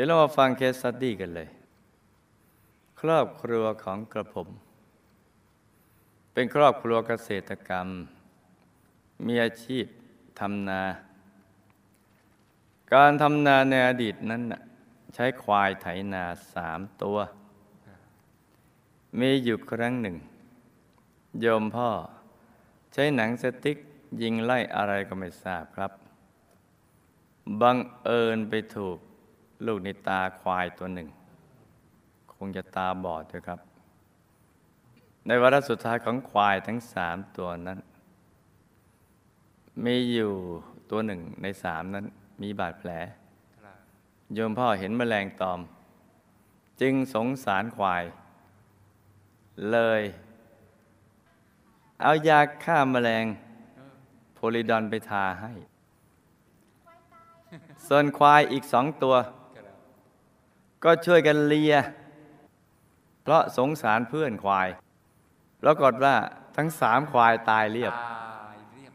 ดี๋ยวเรามาฟังเคสสตดี้กันเลย ครอบครัวของกระผม เป็นครอบครัวเกษตรกรรม มีอาชีพทำนา การทำนาในอดีตนั้นน่ะใช้ควายไถนาสามตัว มีอยู่ครั้งหนึ่ง โยมพ่อใช้หนังสติ๊กยิงไล่อะไรก็ไม่ทราบครับ บังเอิญไปถูก ลูกในตาควายตัวหนึ่ง คงจะตาบอดด้วยครับ ในวาระสุดท้ายของควายทั้งสามตัวนั้น มีอยู่ตัวหนึ่งในสามนั้น มีบาดแผล โยมพ่อเห็นแมลงตอม จึงสงสารควาย เลย เอายาฆ่าแมลงโพลิดอนไปทาให้ ส่วนควายอีกสองตัว ก็ช่วยกันเลีย เพราะสงสารเพื่อนควาย ปรากฏว่าทั้งสามควายตายเรียบตายเรียบ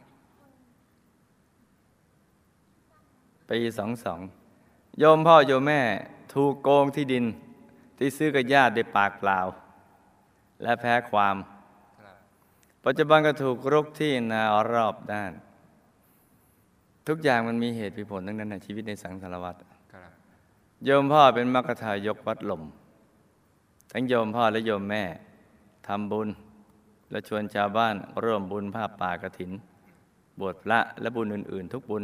ปีสองสองโยมพ่อโยมแม่ถูกโกงที่ดิน ที่ซื้อกับญาติด้วยปากเปล่า และแพ้ความครับปัจจุบันก็ถูกรุกที่นารอบด้าน ทุกอย่างมันมีเหตุมีผลทั้งนั้นนะชีวิตในสังสารวัฏครับ โยมพ่อเป็นมรรคทายกวัดลม ทั้งโยมพ่อและโยมแม่ทำบุญ และชวนชาวบ้านร่วมบุญผ้าป่ากฐิน บวชพระและบุญอื่น ๆ ทุกบุญ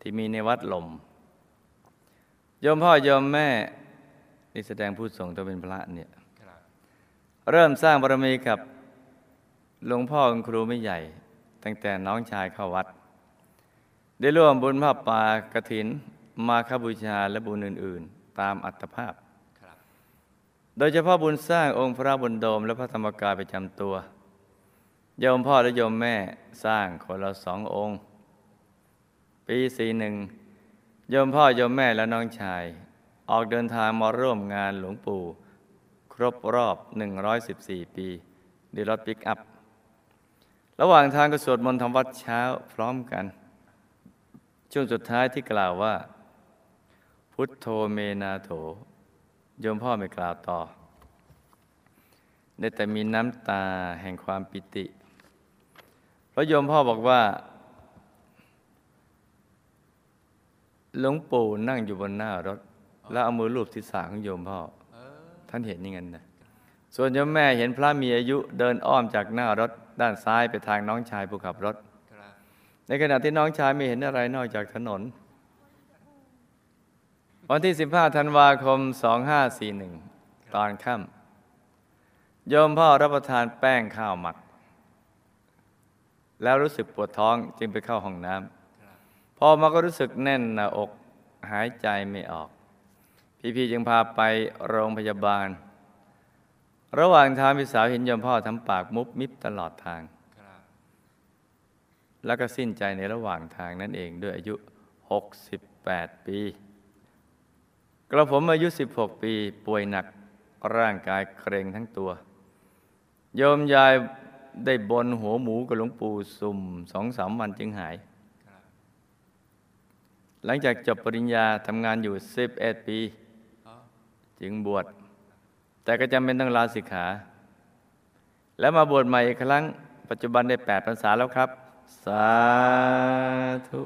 ที่มีในวัดลมโยมพ่อโยมแม่นี่แสดงผู้ส่งตัวเป็นพระเนี่ยรเริ่มสร้างบารมีกับหลวงพ่อคุณครูไม่ใหญ่ ตั้งแต่น้องชายเข้าวัด ได้ร่วมบุญผ้าป่ากฐิน มาคบูชาและบุญอื่น ๆ ตามอัตภาพครับโดยเฉพาะบุญสร้างองค์พระบุญโดม และพระธรรมกายประจำตัว โยมพ่อและโยมแม่สร้างคนละสององค์ ปีสี่หนึ่งโยมพ่อโยมแม่และน้องชาย ออกเดินทางมาร่วมงานหลวงปู่ ครบรอบ 114 ปีด้วยรถปิกอัพ ระหว่างทางก็สวดมนต์ทำวัดเช้าพร้อมกัน ช่วงสุดท้ายที่กล่าวว่า พุทโธเมนาโถ โยมพ่อไม่กล่าวต่อ ได้แต่มีน้ำตาแห่งความปิติเพราะโยมพ่อบอกว่า หลวงปู่นั่งอยู่บนหน้ารถ แล้วเอามือลูบที่สาของโยมพ่อ ท่านเห็นย่างนั้นะส่วนโยมแม่เห็นพระมีอายุเดินอ้อมจากหน้ารถ ด้านซ้ายไปทางน้องชายผู้ขับรถ ในขณะที่น้องชายไม่เห็นอะไรนอกจากถนน วันที่ 15 ธันวาคม 2541 ตอนค่ำโยมพ่อรับประทานแป้งข้าวหมัก แล้วรู้สึกปวดท้องจึงไปเข้าห้องน้ำพอมาก็รู้สึกแน่นหน้าอกหายใจไม่ออก พี่ๆจึงพาไปโรงพยาบาล ระหว่างทางพี่สาวเห็นโยมพ่อทำปากมุบมิบตลอดทาง แล้วก็สิ้นใจในระหว่างทางนั่นเองด้วยอายุ 68 ปี กระผมอายุ 16 ปีป่วยหนักร่างกายเกร็งทั้งตัว โยมยายได้บนหัวหมูกับหลวงปู่สุ่มสองสามวันจึงหาย หลังจากจบปริญญาทำงานอยู่ 11 ปีอ๋อจึงบวช แต่ก็จำเป็นต้องลาสิกขา แล้วมาบวชใหม่อีกครั้ง ปัจจุบันได้ 8พรรษาแล้วครับ สาธุ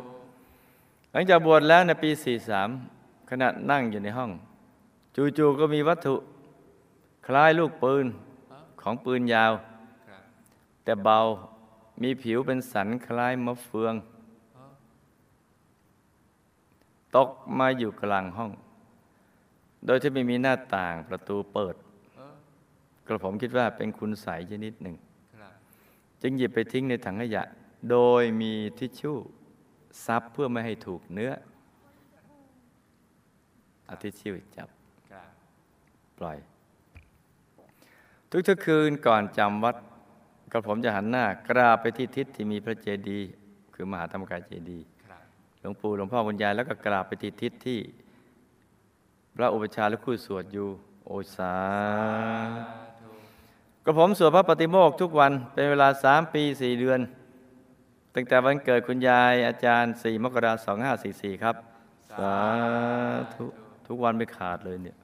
หลังจากบวชแล้วในปี 43 ขณะนั่งอยู่ในห้อง จู่ๆก็มีวัตถุ คล้ายลูกปืนของปืนยาว แต่เบามีผิวเป็นสันคล้ายมะเฟือง ตกมาอยู่กลางห้อง โดยที่ไม่มีหน้าต่างประตูเปิด กระผมคิดว่าเป็นคุณใสชนิดหนึ่ง จึงหยิบไปทิ้งในถังขยะ โดยมีทิชชู่ซับเพื่อไม่ให้ถูกเนื้อ เอาทิชชู่จับครับปล่อย ทุกๆคืนก่อนจำวัดกระผมจะหันหน้ากราบไปที่ทิศที่มีพระเจดีย์คือมหาธรรมกายเจดีย์ครับหลวงปู่หลวงพ่อคุณยายแล้วก็กราบไปที่ทิศที่ พระอุปชฌาย์และคู่สวดอยู่โอสาสาธุกระผมสวดพระปฏิโมกข์ทุกวันเป็นเวลาสามปีสี่เดือนตั้งแต่วันเกิดคุณยายอาจารย์ 4 มกราคม2544 ครับ สาธุ ทุกวันไม่ขาดเลยเนี่ย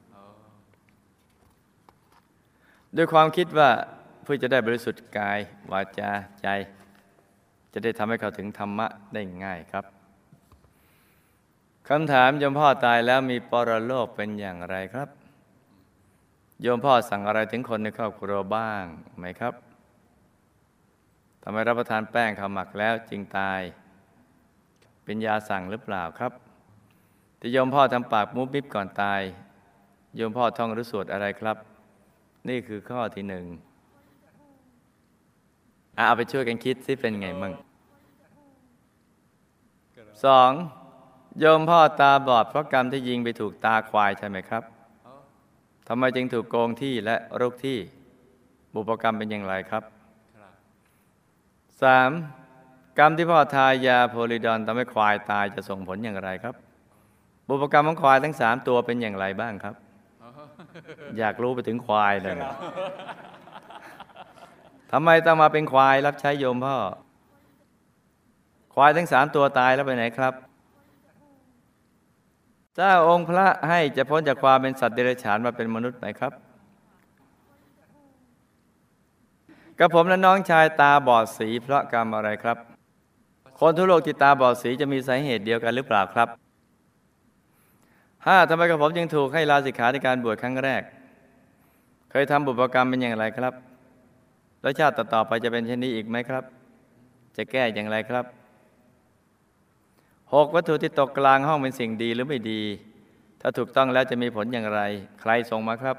ด้วยความคิดว่าเพื่อจะได้บริสุทธิ์กาย วาจาใจ จะได้ทำให้เขาถึงธรรมะได้ง่ายครับคำถามโยมพ่อตายแล้วมีปรโลกเป็นอย่างไรครับ โยมพ่อสั่งอะไรถึงคนในครอบครัวบ้างไหมครับทำไมรับประทานแป้งขาหมักแล้วจึงตาย เป็นยาสั่งหรือเปล่าครับ ที่โยมพ่อทำปากมุบมิบก่อนตาย โยมพ่อท่องหรือสวดอะไรครับ นี่คือข้อที่หนึ่งเอาไปช่วยกันคิดสิเป็นไงมั่งสองโยมพ่อตาบอดเพราะกรรมที่ยิงไปถูกตาควายใช่ไหมครับทำไมจึงถูกโกงที่และรุกที่ บุพกรรมเป็นอย่างไรครับครับสามกรรมที่พ่อทายาโพลิดอนทำให้ควายตายจะส่งผลอย่างไรครับ บุพกรรมของควายทั้งสามตัวเป็นอย่างไรบ้างครับอ๋ออยากรู้ไปถึงควายเลยนะทำไมต้องมาเป็นควายรับใช้โยมพ่อ ควายทั้งสามตัวตายแล้วไปไหนครับเจ้าองค์พระให้จะพ้นจากความเป็นสัตว์เดรัจฉานมาเป็นมนุษย์ไหมครับกับผมและน้องชายตาบอดสีเพราะกรรมอะไรครับ คนทั่วโลกที่ตาบอดสีจะมีสาเหตุเดียวกันหรือเปล่าครับ ห้าทำไมกับผมจึงถูกให้ลาสิกขาในการบวชครั้งแรก เคยทำบุพกรรมเป็นอย่างไรครับ แล้วชาติต่อๆไปจะเป็นเช่นนี้อีกไหมครับ จะแก้อย่างไรครับหกวัตถุที่ตกกลางห้องเป็นสิ่งดีหรือไม่ดี ถ้าถูกต้องแล้วจะมีผลอย่างไร ใครส่งมาครับ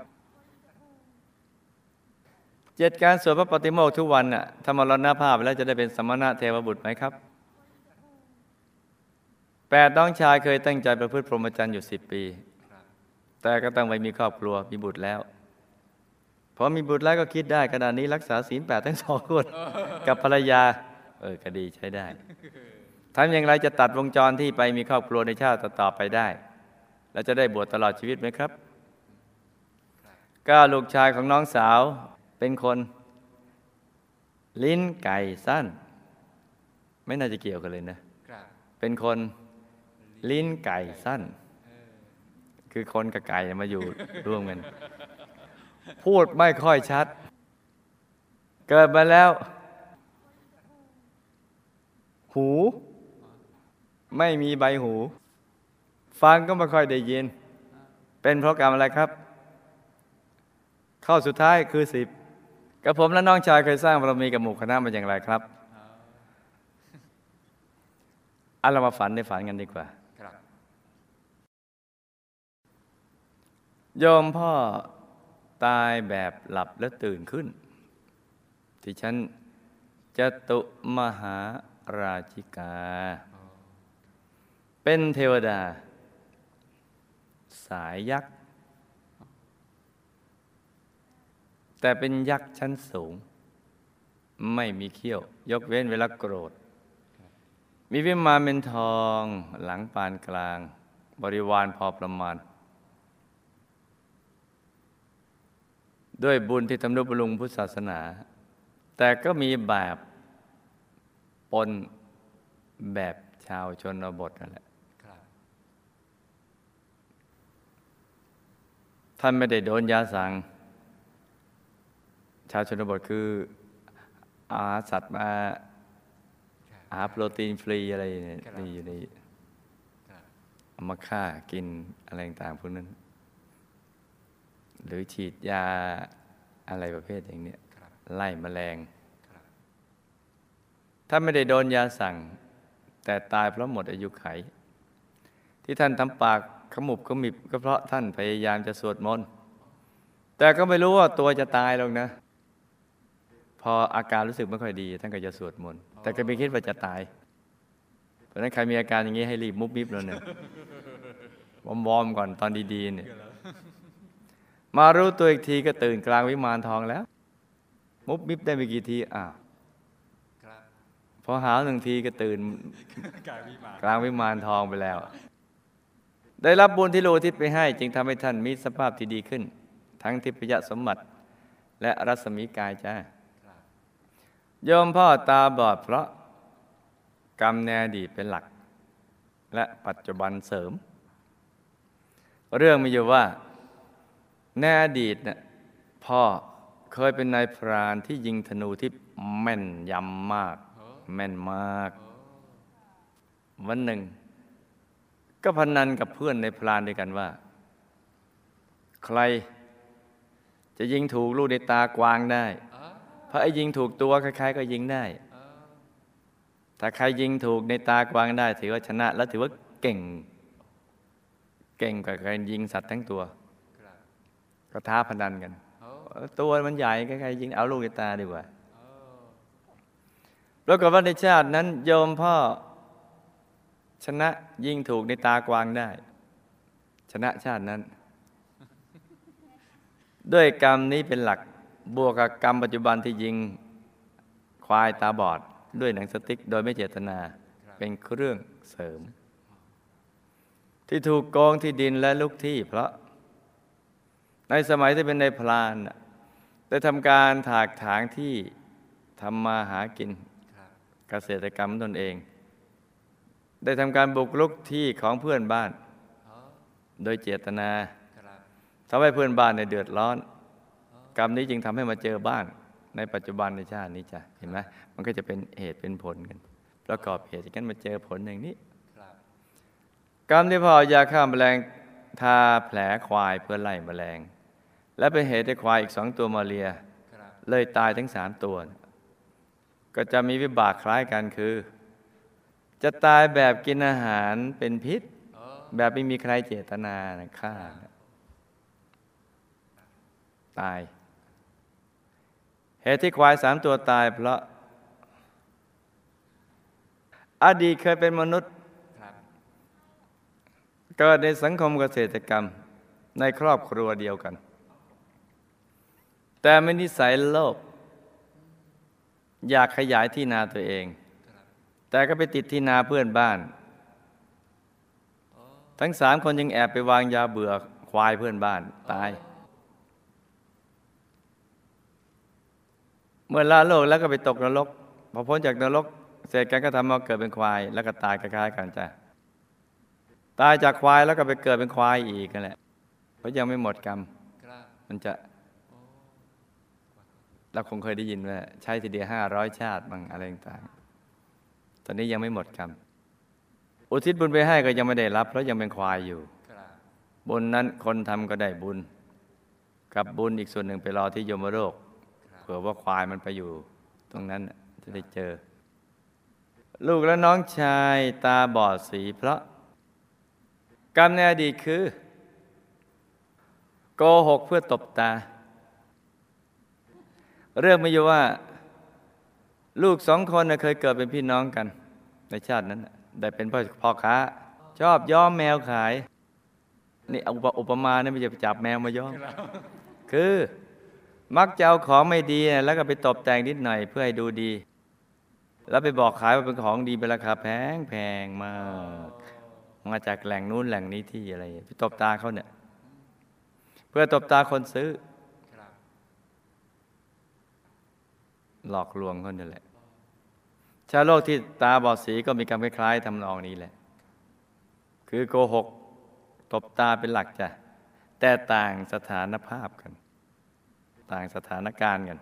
เจ็ดการสวดพระปฏิโมกข์ทุกวันน่ะถ้ามรณภาพแล้วจะได้เป็นสมณะเทวบุตรไหมครับ แปดน้องชายเคยตั้งใจประพฤติพรหมจรรย์อยู่สิบปีครับแต่ก็ต้องไปมีครอบครัวมีบุตรแล้วพอมีบุตรแล้วก็คิดได้ขณะนี้รักษาศีลแปดทั้งสองคนกับภรรยา เออก็ดีใช้ได้ทำอย่างไรจะตัดวงจรที่ไปมีครอบครัวในชาติต่อๆไปได้ แล้วจะได้บวชตลอดชีวิตไหมครับก็ลูกชายของน้องสาวเป็นคน ลิ้นไก่สั้น ไม่น่าจะเกี่ยวกันเลยนะครับเป็นคน ลิ้นไก่สั้น คือคนกับไก่มาอยู่ร่วมกัน พูดไม่ค่อยชัด เกิดมาแล้ว หู ไม่มีใบหู ฟังก็ไม่ค่อยได้ยิน เป็นเพราะกรรมอะไรครับ ข้อสุดท้ายคือสิบกับผมและน้องชายเคยสร้างบารมีกับหมู่คณะมาอย่างไรครับเอาเรามาฝันในฝันกันดีกว่า ครับ โยมพ่อตายแบบหลับแล้วตื่นขึ้น ที่ฉันจตุมหาราชิกา เป็นเทวดา สายยักษ์ แต่เป็นยักษ์ชั้นสูง ไม่มีเขี้ยว ยกเว้นเวลาโกรธ มีวิมานเป็นทองหลังปานกลาง บริวารพอประมาณ ด้วยบุญที่ทำนุบำรุงพุทธศาสนา แต่ก็มีแบบปนแบบชาวชนบทนั่นแหละท่านไม่ได้โดนยาสั่งชาวชนบทคืออาสัตว์มาหาโปรตีนฟรีอะไรเนี่ยนี่อยู่ในเอามาฆ่ากินอะไรต่างพวกนั้น หรือฉีดยาอะไรประเภทอย่างเนี้ยครับไล่แมลงครับถ้านไม่ได้โดนยาสั่ง แต่ตายเพราะหมดอายุไข ที่ท่านทำปากขมุบขมิบก็เพราะท่านพยายามจะสวดมนต์แต่ก็ไม่รู้ว่าตัวจะตายหรอกนะ พออาการรู้สึกไม่ค่อยดี ท่านก็จะสวดมนต์แต่ก็ไม่คิดว่าจะตายเพราะฉะนั้นใครมีอาการอย่างนี้ให้รีบมุบมิบแล้วเนี่ยวอมวอมๆก่อนตอนดีๆเนี่ย มารู้ตัวอีกทีก็ตื่นกลางวิมานทองแล้ว มุบมิบได้ไม่กี่ทีอ้าวครับพอหาวหนึ่งทีก็ตื่นกายวิมานกลางวิมานทองไปแล้ว ได้รับบุญที่โลทิศไปให้ จึงทำให้ท่านมีสภาพที่ดีขึ้น ทั้งทิพยสมบัติ และรัศมีกายจ้าครับโยมพ่อตาบอดเพราะกรรมในอดีตเป็นหลัก และปัจจุบันเสริม เรื่องมีอยู่ว่า ในอดีตเนี่ยพ่อเคยเป็นนายพรานที่ยิงธนูที่แม่นยำมาก แม่นมาก วันหนึ่ง ก็พนันกับเพื่อนในพรานด้วยกันว่า ใคร จะยิงถูกลูกในตากวางได้ เพราะไอ้ยิงถูกตัวใครๆก็ยิงได้ถ้าใครยิงถูกในตากวางได้ ถือว่าชนะ และถือว่าเก่ง เก่งกว่าการยิงสัตว์ทั้งตัว ก็ท้าพนันกันโอ้เออตัวมันใหญ่ใครๆยิงเอาลูกในตาดีกว่าโอ้ปรากฏว่าในชาตินั้นโยมพ่อชนะยิงถูกในตากวางได้ ชนะชาตินั้น ด้วยกรรมนี้เป็นหลักบวกกับกรรมปัจจุบันที่ยิงควายตาบอด ด้วยหนังสติ๊ก โดยไม่เจตนาเป็นเครื่องเสริม ที่ถูกโกงที่ดินและลุกที่เพราะ ในสมัยที่เป็นในพลานได้ทำการถากถางที่ทำมาหากินเกษตรกรรมตนเอง ได้ทำการบุกรุกที่ของเพื่อนบ้าน โดยเจตนาทำให้เพื่อนบ้านในเดือดร้อน กรรมนี้จึงทำให้มาเจอบ้านในปัจจุบันในชาตินี้จ้ะเห็นไหมมันก็จะเป็นเหตุเป็นผลกัน ประกอบเหตุอย่างนั้นมาเจอผลอย่างนี้กรรมที่พ่อเอายาฆ่าแมลงทาแผลควายเพื่อไล่แมลง และเป็นเหตุให้ควายอีกสองตัวมาเลีย เลยตายทั้งสามตัว ก็จะมีวิบากคล้ายกันคือ จะตายแบบกินอาหารเป็นพิษ แบบไม่มีใครเจตนาฆ่าตาย เหตุที่ควายสามตัวตายเพราะ อดีตเคยเป็นมนุษย์เกิดในสังคมเกษตรกรรมในครอบครัวเดียวกัน แต่ไม่นิสัยโลภอยากขยายที่นาตัวเอง แต่ก็ไปติดที่นาเพื่อนบ้าน ทั้งสามคนยังแอบไปวางยาเบื่อควายเพื่อนบ้านตาย เมื่อลาโลกแล้วก็ไปตกนรกพอพ้นจากนรกเสร็จกันก็ทำมาเกิดเป็นควาย แล้วก็ตายคล้ายๆกันจ้ะตายจากควายแล้วก็ไปเกิดเป็นควายอีกนั่นแหละเพราะยังไม่หมดกรรม มันจะ เราคงเคยได้ยินว่า ใช้ทีเดียวห้าร้อยชาติบางอะไรต่างๆ ตอนนี้ยังไม่หมดกรรมอุทิศบุญไปให้ก็ยังไม่ได้รับ เพราะยังเป็นควายอยู่ครับบุญนั้นคนทำก็ได้บุญ กับบุญอีกส่วนหนึ่งไปรอที่ยมโลกเผื่อว่าควายมันไปอยู่ ตรงนั้นน่ะจะได้เจอ ลูกและน้องชายตาบอดสีเพราะ กรรมในอดีตคือ โกหกเพื่อตบตา เรื่องไม่อยู่ว่า ลูกสองคนเคยเกิดเป็นพี่น้องกัน ในชาตินั้น ได้เป็นพ่อพ่อค้า ชอบย้อมแมวขาย นี่อุปอุปมาเนี่ยไม่ใช่ไปจับแมวมาย้อม คือมักจะเอาของไม่ดี แล้วก็ไปตบแต่งนิดหน่อยเพื่อให้ดูดี แล้วไปบอกขายว่าเป็นของดีเป็นราคาแพงแพงมาก มาจากแหล่งนู้นแหล่งนี้ที่อะไร ไปตบตาเขาเนี่ย เพื่อตบตาคนซื้อ ครับ หลอกลวงเขาเนี่ยแหละ ชาวโลกที่ตาบอดสีก็มีกรรมคล้ายๆทำนองนี้แหละ คือโกหกตบตาเป็นหลักจ้ะ แต่ต่างสถานภาพกัน ต่างสถานการณ์กัน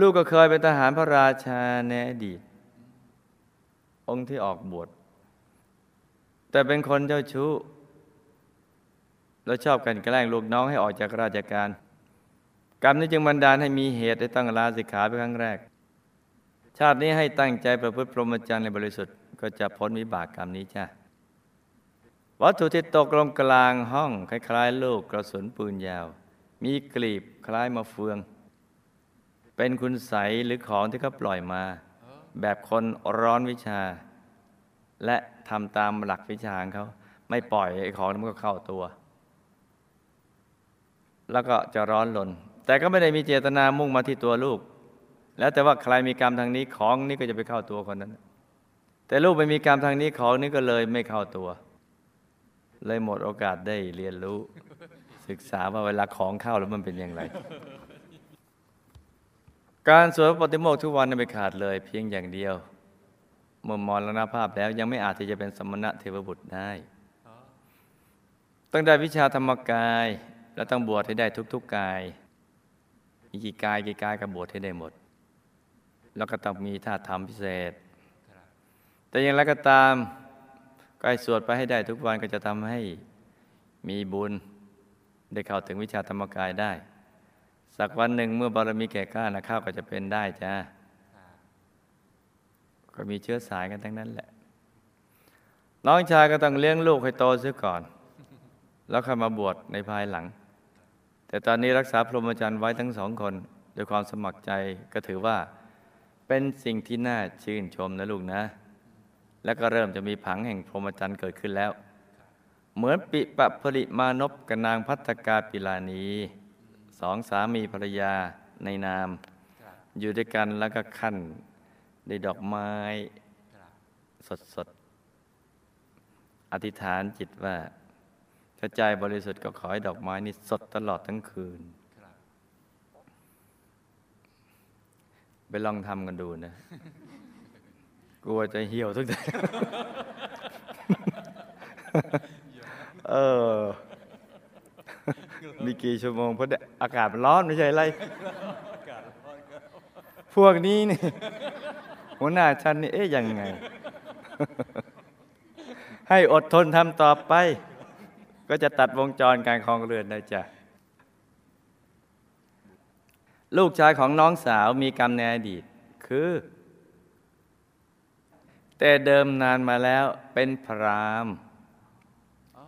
ลูกก็เคยเป็นทหารพระราชาในอดีต องค์ที่ออกบวช แต่เป็นคนเจ้าชู้ แล้วชอบกันแกล้งลูกน้องให้ออกจากราชการ กรรมนี้จึงบันดาลให้มีเหตุให้ตั้งลาสิกขาเป็นครั้งแรก ชาตินี้ให้ตั้งใจประพฤติพรหมจรรย์ในบริสุทธิ์ก็จะพ้นวิบากกรรมนี้จ้ะวัตถุที่ตกลงกลางห้องคล้ายๆลูกกระสุนปืนยาว มีกลีบคล้ายมะเฟือง เป็นคุณใสหรือของที่เขาปล่อยมา แบบคนร้อนวิชา และทำตามหลักวิชาของเขาไม่ปล่อยไอ้ของมันก็เข้าตัว แล้วก็จะร้อนลน แต่ก็ไม่ได้มีเจตนามุ่งมาที่ตัวลูก แล้วแต่ว่าใครมีกรรมทางนี้ของนี้ก็จะไปเข้าตัวคนนั้น แต่ลูกไม่มีกรรมทางนี้ของนี้ก็เลยไม่เข้าตัว เลยหมดโอกาสได้เรียนรู้ ศึกษาว่าเวลาของเข้าแล้วมันเป็นอย่างไร การสวดปฏิโมกข์ทุกวันไม่ขาดเลย เพียงอย่างเดียวเมื่อมรณภาพแล้วยังไม่อาจที่จะเป็นสมณะเทวบุตรได้ ต้องได้วิชาธรรมกาย และต้องบวชให้ได้ทุกๆกาย มีกี่กายกี่กายก็บวชให้ได้หมด แล้วก็ต้องมีท่าทำพิเศษ แต่อย่างไรก็ตามก็ให้สวดไปให้ได้ทุกวันก็จะทำให้มีบุญได้เข้าถึงวิชาธรรมกายได้ สักวันหนึ่งเมื่อบารมีแก่กล้านะข้าวก็จะเป็นได้จ้าก็มีเชื้อสายกันทั้งนั้นแหละ น้องชายก็ต้องเลี้ยงลูกให้โตเสียก่อน แล้วค่อยมาบวชในภายหลัง แต่ตอนนี้รักษาพรหมจรรย์ไว้ทั้งสองคนด้วยความสมัครใจก็ถือว่า เป็นสิ่งที่น่าชื่นชมนะลูกนะ แล้วก็เริ่มจะมีผังแห่งพรหมจรรย์เกิดขึ้นแล้ว เหมือนปิปะผลิมานพกับนางพัฒกาปิลานีสองสามีภรรยาในนาม อยู่ด้วยกันแล้วก็ขั้นด้วยดอกไม้สดๆ อธิษฐานจิตว่า ถ้าใจบริสุทธิ์ก็ขอให้ดอกไม้นี่สดตลอดทั้งคืนคไปลองทำกันดูนะ กลัวจะเหี่ยวทุกทีเออ มีกี่ชั่วโมงเพราะอากาศมันร้อนไม่ใช่อะไรอากาศร้อนพวกนี้นี่หัวหน้าฉันนี่เอ๊ะยังไง ให้อดทนทำต่อไป ก็จะตัดวงจรการคลองเรือนได้จ้ะลูกชายของน้องสาวมีกรรมในอดีต คือ แต่เดิมนานมาแล้วเป็นพราม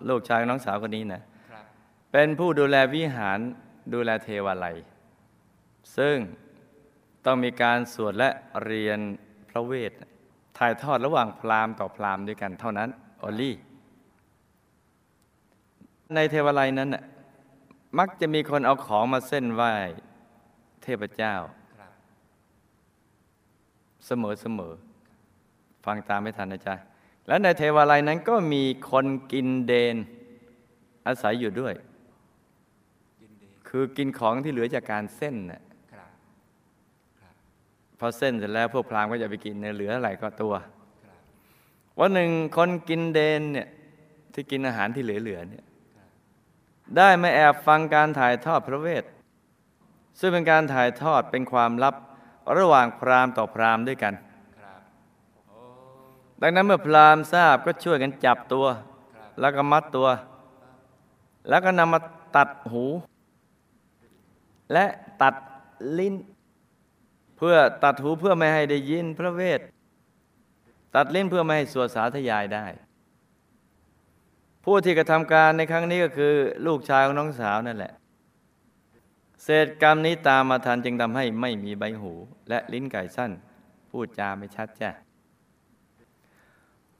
ลูกชายน้องสาวคนนี้นะเป็นผู้ดูแลวิหารดูแลเทวาลัย ซึ่งต้องมีการสวดและเรียนพระเวทถ่ายทอดระหว่างพรามต่อพรามด้วยกันเท่านั้น ออลลี่ ในเทวาลัยนั้นน่ะมักจะมีคนเอาของมาเส้นไหว้เทพเจ้าครับเสมอเสมอ ฟังตามไม่ทันนะจ๊ะ และในเทวาลัยนั้นก็มีคนกินเดน อาศัยอยู่ด้วยยินดีคือกินของที่เหลือจากการเส้นน่ะครับครับพอเส้นเสร็จแล้วพวกพราหมณ์ก็จะไปกินเนี่ยเหลืออะไรก็ตัวครับวันหนึ่งคนกินเดนเนี่ยที่กินอาหารที่เหลือๆเนี่ยครับ ได้มาแอบฟังการถ่ายทอดพระเวท ซึ่งเป็นการถ่ายทอดเป็นความลับระหว่างพราหมณ์ต่อพราหมณ์ด้วยกันครับโอ้ดังนั้นเมื่อพราหมณ์ทราบก็ช่วยกันจับตัวครับแล้วก็มัดตัว แล้วก็นำมาตัดหู และตัดลิ้น เพื่อตัดหูเพื่อไม่ให้ได้ยินพระเวท ตัดลิ้นเพื่อไม่ให้สวดสาธยายได้ ผู้ที่กระทำการในครั้งนี้ก็คือ ลูกชายของน้องสาวนั่นแหละ เศษกรรมนี้ตามมาทันจึงทำให้ไม่มีใบหู และลิ้นไก่สั้น พูดจาไม่ชัดจ้ะ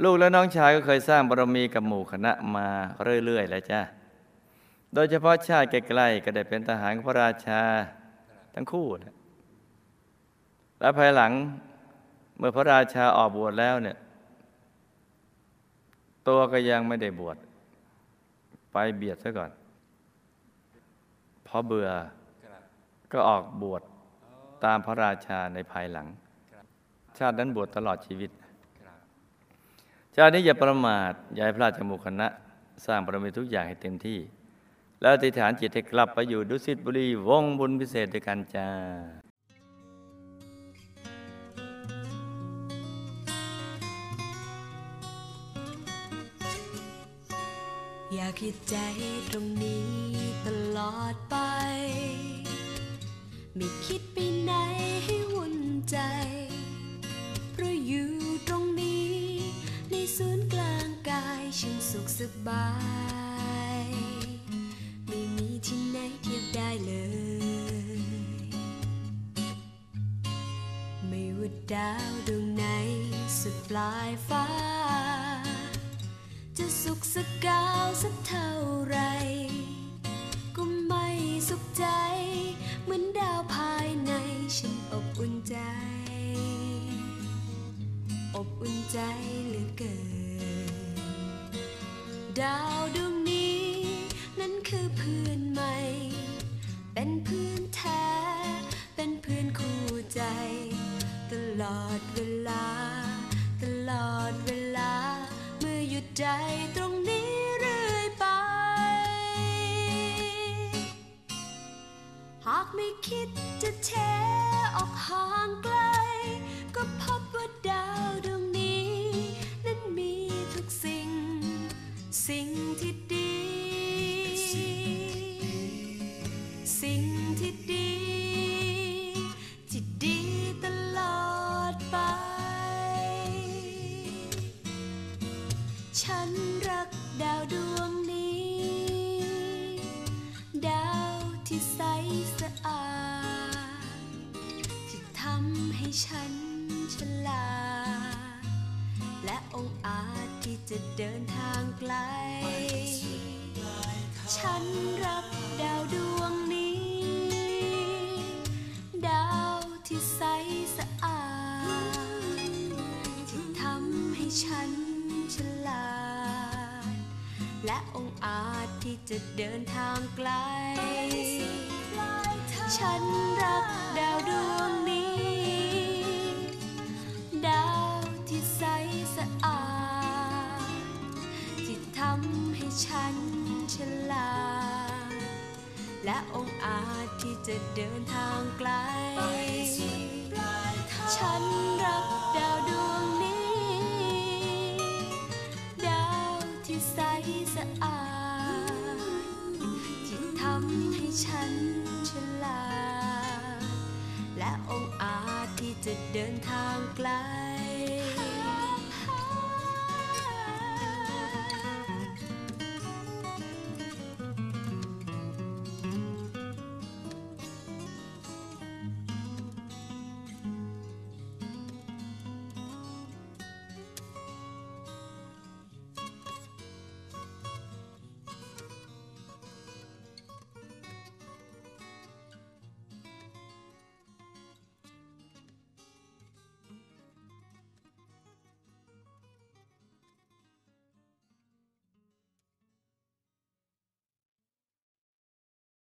ลูกและน้องชายก็เคยสร้างบารมีกับหมู่คณะมาเรื่อยๆแล้วจ้ะโดยเฉพาะชาติใกล้ๆก็ได้เป็นทหารของพระราชาทั้งคู่ และภายหลังเมื่อพระราชาออกบวชแล้วเนี่ย ตัวก็ยังไม่ได้บวช ไปเบียดซะก่อนพอเบื่อครับก็ออกบวชตามพระราชาในภายหลังครับชาตินั้นบวชตลอดชีวิตครับชาตินี้อย่าประมาทอย่าให้พลาดจากหมู่คณะสร้างบารมีทุกอย่างให้เต็มที่ แล้วอธิษฐานจิตให้กลับไปอยู่ดุสิตบุรีวงบุญพิเศษด้วยกันจ้า อยากให้ใจตรงนี้ตลอดไป ไม่คิดไปไหนให้วุ่นใจ เพราะอยู่ตรงนี้ ในศูนย์กลางกายฉันสุขสบาย ไม่มีที่ไหนเทียบได้เลย ไม่ว่าดาวดวงไหนสุดปลายฟ้า จะสุขสักกาวสักเท่าไร ก็ไม่สุขใจ เหมือนดาวภายในฉันอบอุ่นใจ อบอุ่นใจเหลือเกิน ดาวดวงนี้ นั้นคือเพื่อนใหม่ เป็นเพื่อนแท้ เป็นเพื่อนคู่ใจ ตลอดเวลา ตลอดเวลา เมื่อหยุดใจ เดินทางไกล ฉันรักดาวดวงนี้ ดาวที่ใสสะอาด ที่ทำให้ฉันฉลาด และองอาจที่จะเดินทางไกล ฉันรักดาวดวง และองอาจที่จะเดินทางไกล ฉันรักดาวดวงนี้ ดาวที่ใสสะอาด ที่ทำให้ฉันฉลาด และองอาจที่จะเดินทางไกล